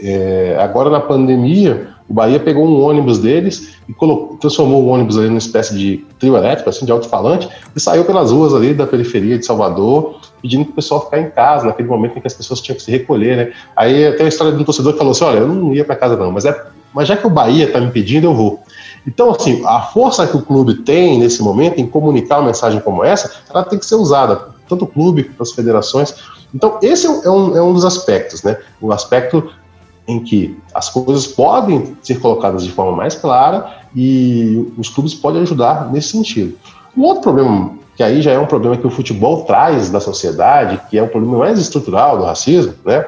É, agora na pandemia, o Bahia pegou um ônibus deles e colocou, transformou o ônibus ali numa espécie de trio elétrico, assim, de alto-falante, e saiu pelas ruas ali da periferia de Salvador, pedindo para o pessoal ficar em casa, naquele momento em que as pessoas tinham que se recolher, né? Aí tem a história de um torcedor que falou assim: olha, eu não ia para casa não, mas, é, mas já que o Bahia está me pedindo, eu vou. Então, assim, a força que o clube tem nesse momento em comunicar uma mensagem como essa, ela tem que ser usada, tanto o clube quanto as federações. Então, esse é um, é um dos aspectos, né? O aspecto em que as coisas podem ser colocadas de forma mais clara e os clubes podem ajudar nesse sentido. Um outro problema, que aí já é um problema que o futebol traz da sociedade, que é o problema mais estrutural do racismo, né?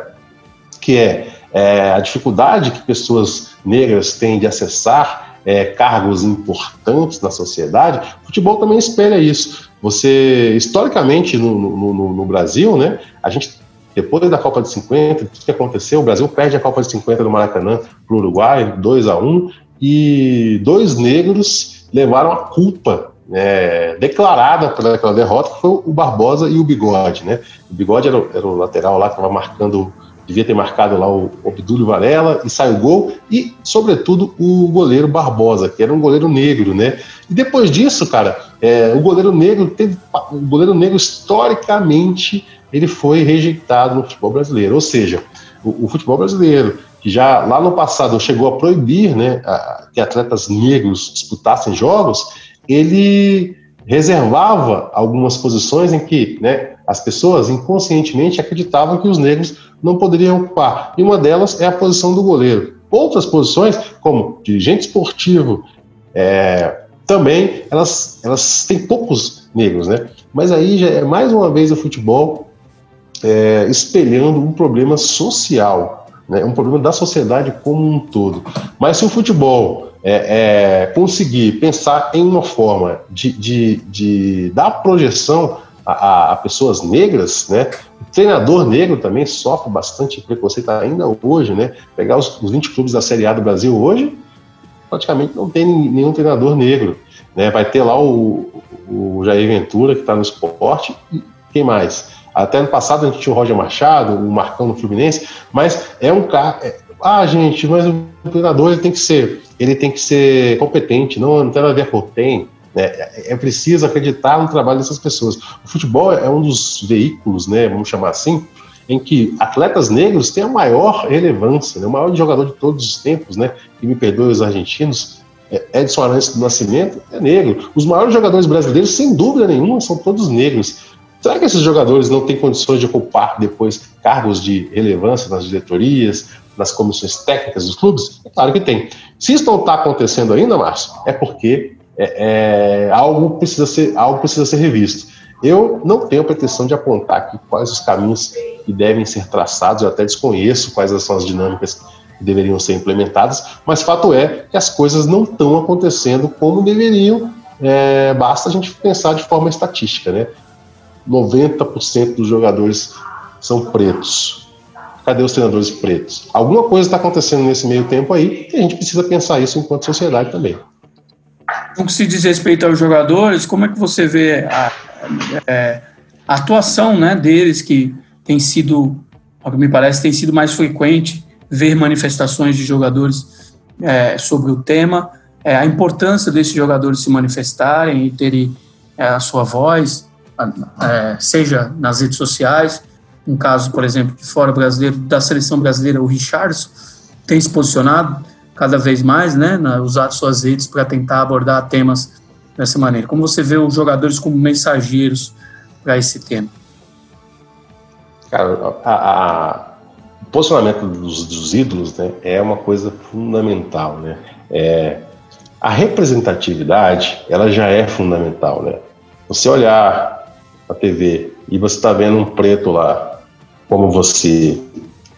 que é, é a dificuldade que pessoas negras têm de acessar é, cargos importantes na sociedade, o futebol também espelha isso. Você, historicamente, no, no, no, no Brasil, né, a gente depois da Copa de 50, o que aconteceu? O Brasil perde a Copa de 50 no Maracanã para o Uruguai, 2 a 1 e dois negros levaram a culpa é, declarada aquela derrota, que foi o Barbosa e o Bigode. Né? O Bigode era, era o lateral lá que estava marcando, devia ter marcado lá o Obdúlio Varela e saiu o gol, e, sobretudo, o goleiro Barbosa, que era um goleiro negro. Né? E depois disso, cara, é, o goleiro negro teve. O goleiro negro, historicamente, ele foi rejeitado no futebol brasileiro. Ou seja, o, o futebol brasileiro, que já lá no passado chegou a proibir né, a, que atletas negros disputassem jogos, ele reservava algumas posições em que né, as pessoas inconscientemente acreditavam que os negros não poderiam ocupar. E uma delas é a posição do goleiro. Outras posições, como dirigente esportivo, é, também elas, elas têm poucos negros, né? Mas aí já é mais uma vez o futebol é, espelhando um problema social, né, um problema da sociedade como um todo. Mas se o futebol é, é, conseguir pensar em uma forma de, de, de dar projeção a, a, pessoas negras, né? O treinador negro também sofre bastante preconceito ainda hoje, né? Pegar os, os 20 clubes da Série A do Brasil hoje, praticamente não tem nenhum treinador negro. Né? Vai ter lá o, o Jair Ventura, que está no esporte, e quem mais? Até ano passado a gente tinha o Roger Machado, o Marcão no Fluminense, mas é um cara. É, ah, gente, mas o treinador ele tem que ser, ele tem que ser competente, não, não tem nada a ver com tem. Né? É, é preciso acreditar no trabalho dessas pessoas. O futebol é um dos veículos, né, vamos chamar assim, em que atletas negros têm a maior relevância, né? o maior jogador de todos os tempos, né? Que me perdoe os argentinos, é, Edson Arantes do Nascimento é negro. Os maiores jogadores brasileiros, sem dúvida nenhuma, são todos negros. Será que esses jogadores não têm condições de ocupar depois cargos de relevância nas diretorias, nas comissões técnicas dos clubes? É claro que tem. Se isso não está acontecendo ainda, Márcio, é porque é, é, algo, precisa ser, algo precisa ser revisto. Eu não tenho pretensão de apontar aqui quais os caminhos que devem ser traçados, eu até desconheço quais são as dinâmicas que deveriam ser implementadas, mas fato é que as coisas não estão acontecendo como deveriam, é, basta a gente pensar de forma estatística, né? 90% dos jogadores são pretos. Cadê os treinadores pretos? Alguma coisa está acontecendo nesse meio tempo aí e a gente precisa pensar isso enquanto sociedade também. No que se diz respeito aos jogadores, como é que você vê a, é, a atuação né, deles, que tem sido, ao que me parece, tem sido mais frequente ver manifestações de jogadores é, sobre o tema, é, a importância desses jogadores se manifestarem e terem é, a sua voz, é, seja nas redes sociais, um caso, por exemplo, de fora brasileiro, da seleção brasileira, o Richardson, tem se posicionado cada vez mais, né, usar suas redes para tentar abordar temas dessa maneira. Como você vê os jogadores como mensageiros para esse tema? Cara, a, a, o posicionamento dos, dos, ídolos né, é uma coisa fundamental, né? É, a representatividade, ela já é fundamental, né? Você olhar a TV e você está vendo um preto lá, como você,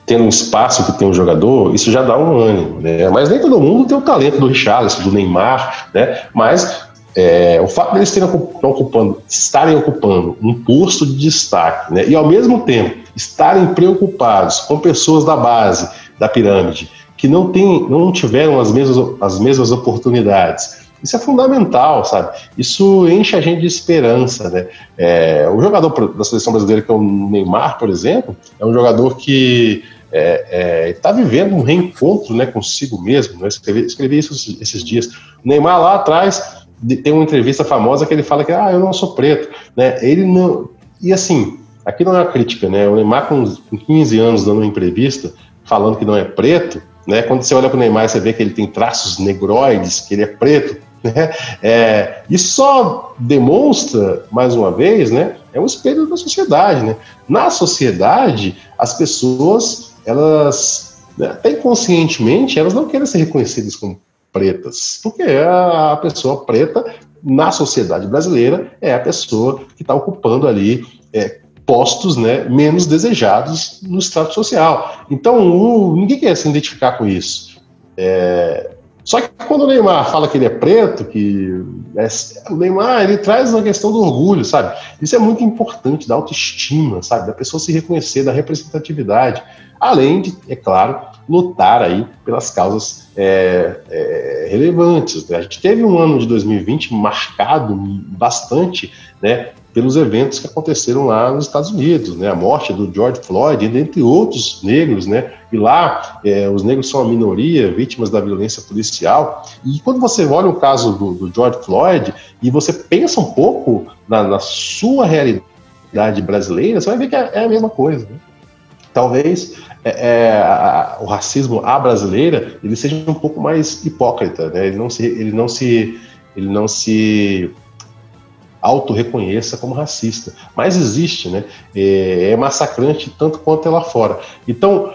tendo um espaço que tem um jogador, isso já dá um ânimo, né? Mas nem todo mundo tem o talento do Richarlison, do Neymar, né? Mas é, o fato deles terem ocupando, estarem ocupando um posto de destaque, né? E ao mesmo tempo estarem preocupados com pessoas da base da pirâmide que não, tem, não tiveram as mesmas, as mesmas oportunidades, isso é fundamental, sabe? Isso enche a gente de esperança, né? É, o jogador da seleção brasileira, que é o Neymar, por exemplo, é um jogador que está é, é, tá vivendo um reencontro né, consigo mesmo. Né? Escrevi, escrevi isso esses dias. O Neymar lá atrás tem uma entrevista famosa que ele fala que ah, eu não sou preto. Né? Ele não. E assim, aqui não é uma crítica, né? O Neymar, com, com 15 anos, dando uma entrevista, falando que não é preto, né? Quando você olha para o Neymar, você vê que ele tem traços negroides, que ele é preto. Né? É, isso só demonstra, mais uma vez, né, é um espelho da sociedade. Né? Na sociedade, as pessoas, elas, né, até inconscientemente, elas não querem ser reconhecidas como pretas, porque a pessoa preta, na sociedade brasileira, é a pessoa que está ocupando ali é, postos né, menos desejados no status social. Então, o, ninguém quer se identificar com isso. É, Só que quando o Neymar fala que ele é preto, que é, o Neymar ele traz uma questão do orgulho, sabe? Isso é muito importante, da autoestima, sabe? Da pessoa se reconhecer, da representatividade. Além de, é claro, lutar aí pelas causas é, é, relevantes. Né? A gente teve um ano de 2020 marcado bastante né, pelos eventos que aconteceram lá nos Estados Unidos, né? A morte do George Floyd, entre outros negros, né? E lá é, os negros são a minoria, vítimas da violência policial. E quando você olha o caso do, do George Floyd e você pensa um pouco na, na sua realidade brasileira, você vai ver que é, é a mesma coisa. Né? Talvez é, é, a, o racismo à brasileira ele seja um pouco mais hipócrita, né? Ele não se, ele não se, ele não se auto-reconheça como racista. Mas existe, né? É, é, massacrante tanto quanto é lá fora. Então,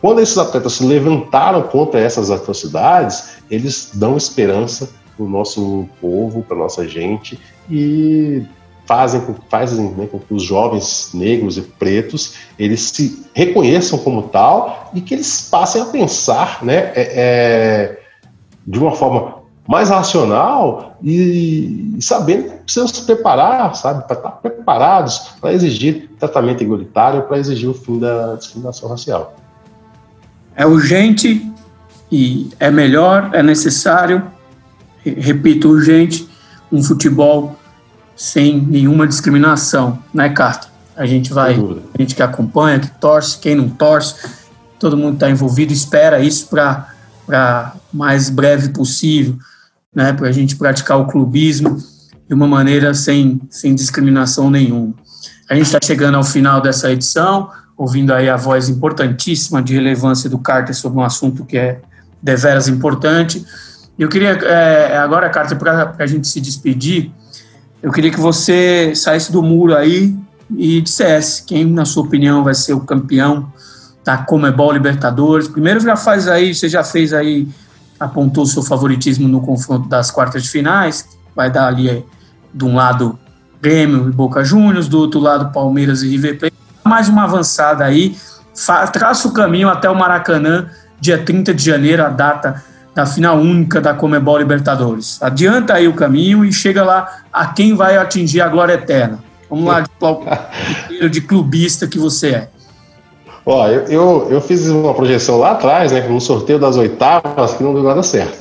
quando esses atletas se levantaram contra essas atrocidades, eles dão esperança para o nosso povo, para nossa gente e fazem, fazem né, com que os jovens negros e pretos eles se reconheçam como tal e que eles passem a pensar né, é, é, de uma forma mais racional e, e sabendo que precisam se preparar, sabe, para estar preparados para exigir tratamento igualitário, para exigir o fim da discriminação racial. É urgente e é melhor, é necessário, repito, urgente, um futebol sem nenhuma discriminação, né, Carter? A gente vai, a gente que acompanha, que torce, quem não torce, todo mundo está envolvido, espera isso para mais breve possível né, para a gente praticar o clubismo de uma maneira sem, sem discriminação nenhuma. A gente está chegando ao final dessa edição, ouvindo aí a voz importantíssima de relevância do Carter sobre um assunto que é deveras importante. Eu queria, é, agora, Carter, para a gente se despedir, eu queria que você saísse do muro aí e dissesse quem, na sua opinião, vai ser o campeão da Comebol Libertadores. Primeiro já faz aí, você já fez aí apontou seu favoritismo no confronto das quartas de finais, vai dar ali de um lado Grêmio e Boca Juniors, do outro lado Palmeiras e River Plate. Mais uma avançada aí, traça o caminho até o Maracanã, dia 30 de janeiro, a data da final única da Comebol Libertadores. Adianta aí o caminho e chega lá a quem vai atingir a glória eterna. Vamos lá, de, de clubista que você é. Ó, eu, eu, eu, fiz uma projeção lá atrás, né, no sorteio das oitavas, que não deu nada certo.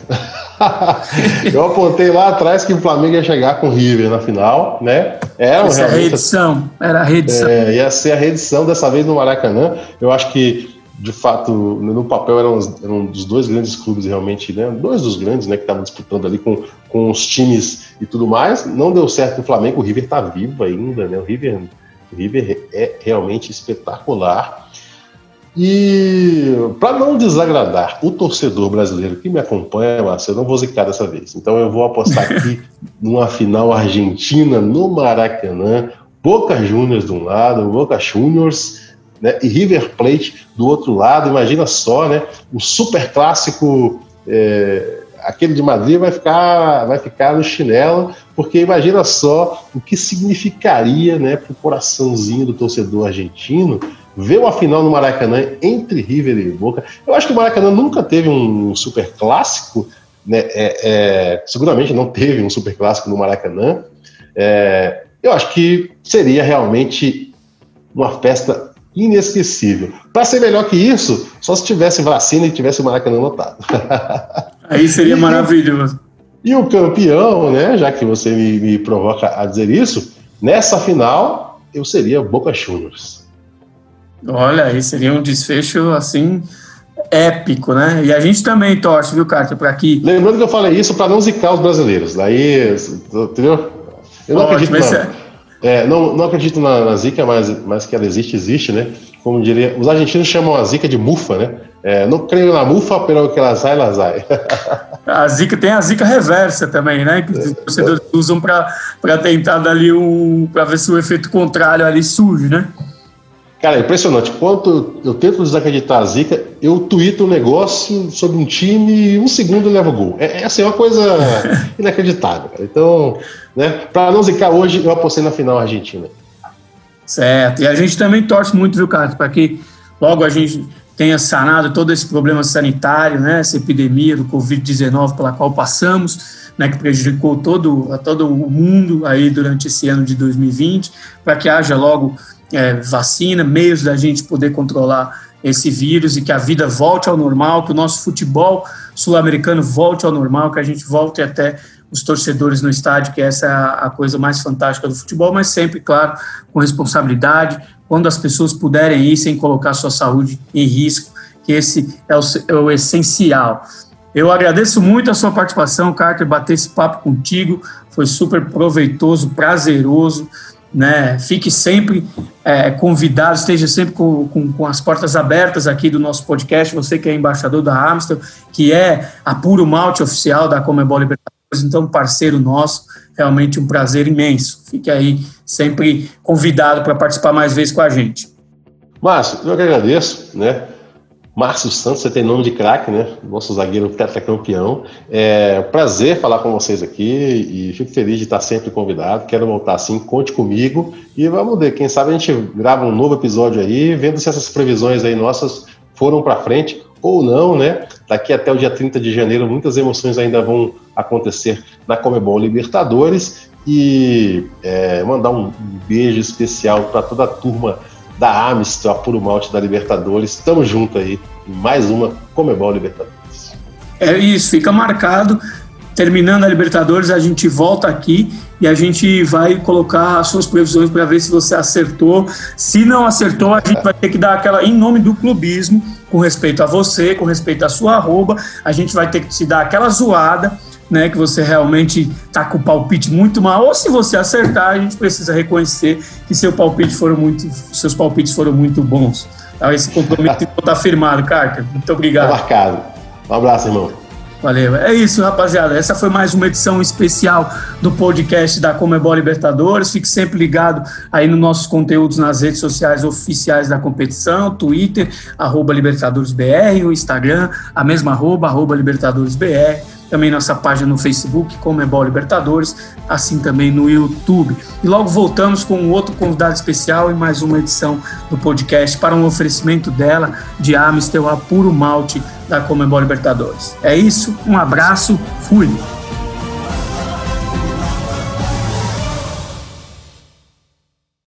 eu apontei lá atrás que o Flamengo ia chegar com o River na final, né? Era Essa realmente, a reedição, era a reedição. É, ia ser a reedição dessa vez no Maracanã. Eu acho que, de fato, no papel eram, eram um dos dois grandes clubes realmente, né? Dois dos grandes, né, que estavam disputando ali com, com os times e tudo mais. Não deu certo o Flamengo, o River está vivo ainda, né? O River, o River é realmente espetacular. E para não desagradar o torcedor brasileiro que me acompanha, Márcio, eu não vou zicar dessa vez. Então eu vou apostar aqui numa final argentina no Maracanã, Boca Juniors de um lado, Boca Juniors né, e River Plate do outro lado. Imagina só, né? O super clássico, é, aquele de Madrid vai ficar, vai ficar no chinelo, porque imagina só o que significaria, né, para o coraçãozinho do torcedor argentino ver uma final no Maracanã entre River e Boca. Eu acho que o Maracanã nunca teve um super clássico, né? É, é, seguramente não teve um super clássico no Maracanã. É, eu acho que seria realmente uma festa inesquecível. Para ser melhor que isso, só se tivesse vacina e tivesse o Maracanã lotado. Aí seria maravilhoso. E o campeão, né? Já que você me, me provoca a dizer isso, nessa final eu seria Boca Juniors. Olha, aí seria um desfecho assim épico, né? E a gente também torce, viu, Carter, para aqui. Lembrando que eu falei isso para não zicar os brasileiros. Daí, entendeu? Eu não Ótimo, acredito na, é... é, não, não acredito na, na, zica, mas, mas que ela existe, existe, né? Como diria, os argentinos chamam a zica de mufa, né? É, não creio na mufa, pelo que ela sai, ela sai. A zica tem a zica reversa também, né? Que os torcedores usam para tentar dar ali um. para ver se o efeito contrário ali surge, né? Cara, é impressionante. Quando eu tento desacreditar a zica, eu tuito um negócio sobre um time e um segundo leva o gol. É, é assim, é uma coisa inacreditável. Cara. Então, né, para não zicar hoje, eu apostei na final argentina. Certo. E a gente também torce muito, viu, Carlos, para que logo a gente tenha sanado todo esse problema sanitário, né, essa epidemia do Covid-19 pela qual passamos, né, que prejudicou todo, a todo o mundo aí durante esse ano de 2020, para que haja logo é, vacina, meios da gente poder controlar esse vírus e que a vida volte ao normal, que o nosso futebol sul-americano volte ao normal, que a gente volte até os torcedores no estádio, que essa é a coisa mais fantástica do futebol, mas sempre, claro, com responsabilidade, quando as pessoas puderem ir sem colocar sua saúde em risco, que esse é o, é o essencial. Eu agradeço muito a sua participação, Carter, bater esse papo contigo, foi super proveitoso, prazeroso, né? Fique sempre é, convidado, esteja sempre com, com, com, as portas abertas aqui do nosso podcast, você que é embaixador da Amstel, que é a puro malte oficial da Comebol Libertadores, então parceiro nosso, realmente um prazer imenso. Fique aí sempre convidado para participar mais vezes com a gente. Márcio, eu que agradeço, né? Márcio Santos, você tem nome de craque, né? Nosso zagueiro tetracampeão. É prazer falar com vocês aqui e fico feliz de estar sempre convidado. Quero voltar assim, conte comigo e vamos ver. Quem sabe a gente grava um novo episódio aí, vendo se essas previsões aí nossas foram para frente ou não, né? Daqui até o dia 30 de janeiro, muitas emoções ainda vão acontecer na Comebol Libertadores e é, mandar um beijo especial para toda a turma da Amistel, a Puro Malte da Libertadores. Estamos juntos aí em mais uma Comebol Libertadores. É isso, fica marcado. Terminando a Libertadores, a gente volta aqui e a gente vai colocar as suas previsões para ver se você acertou. Se não acertou, a gente vai ter que dar aquela, em nome do clubismo, com respeito a você, com respeito à sua arroba, a gente vai ter que te dar aquela zoada né, que você realmente está com o palpite muito mal, ou se você acertar, a gente precisa reconhecer que seu palpite foram muito, seus palpites foram muito bons. Então, esse compromisso está firmado, Carter. Muito obrigado. Tá marcado. Um abraço, irmão. Valeu. É isso, rapaziada. Essa foi mais uma edição especial do podcast da Comebol Libertadores. Fique sempre ligado aí nos nossos conteúdos nas redes sociais oficiais da competição, Twitter, arroba LibertadoresBR, o Instagram, a mesma arroba, arroba LibertadoresBR também nossa página no Facebook, Comebol Libertadores, assim também no YouTube. E logo voltamos com um outro convidado especial e mais uma edição do podcast para um oferecimento dela de Amistel a puro malte da Comebol Libertadores. É isso, um abraço, fui!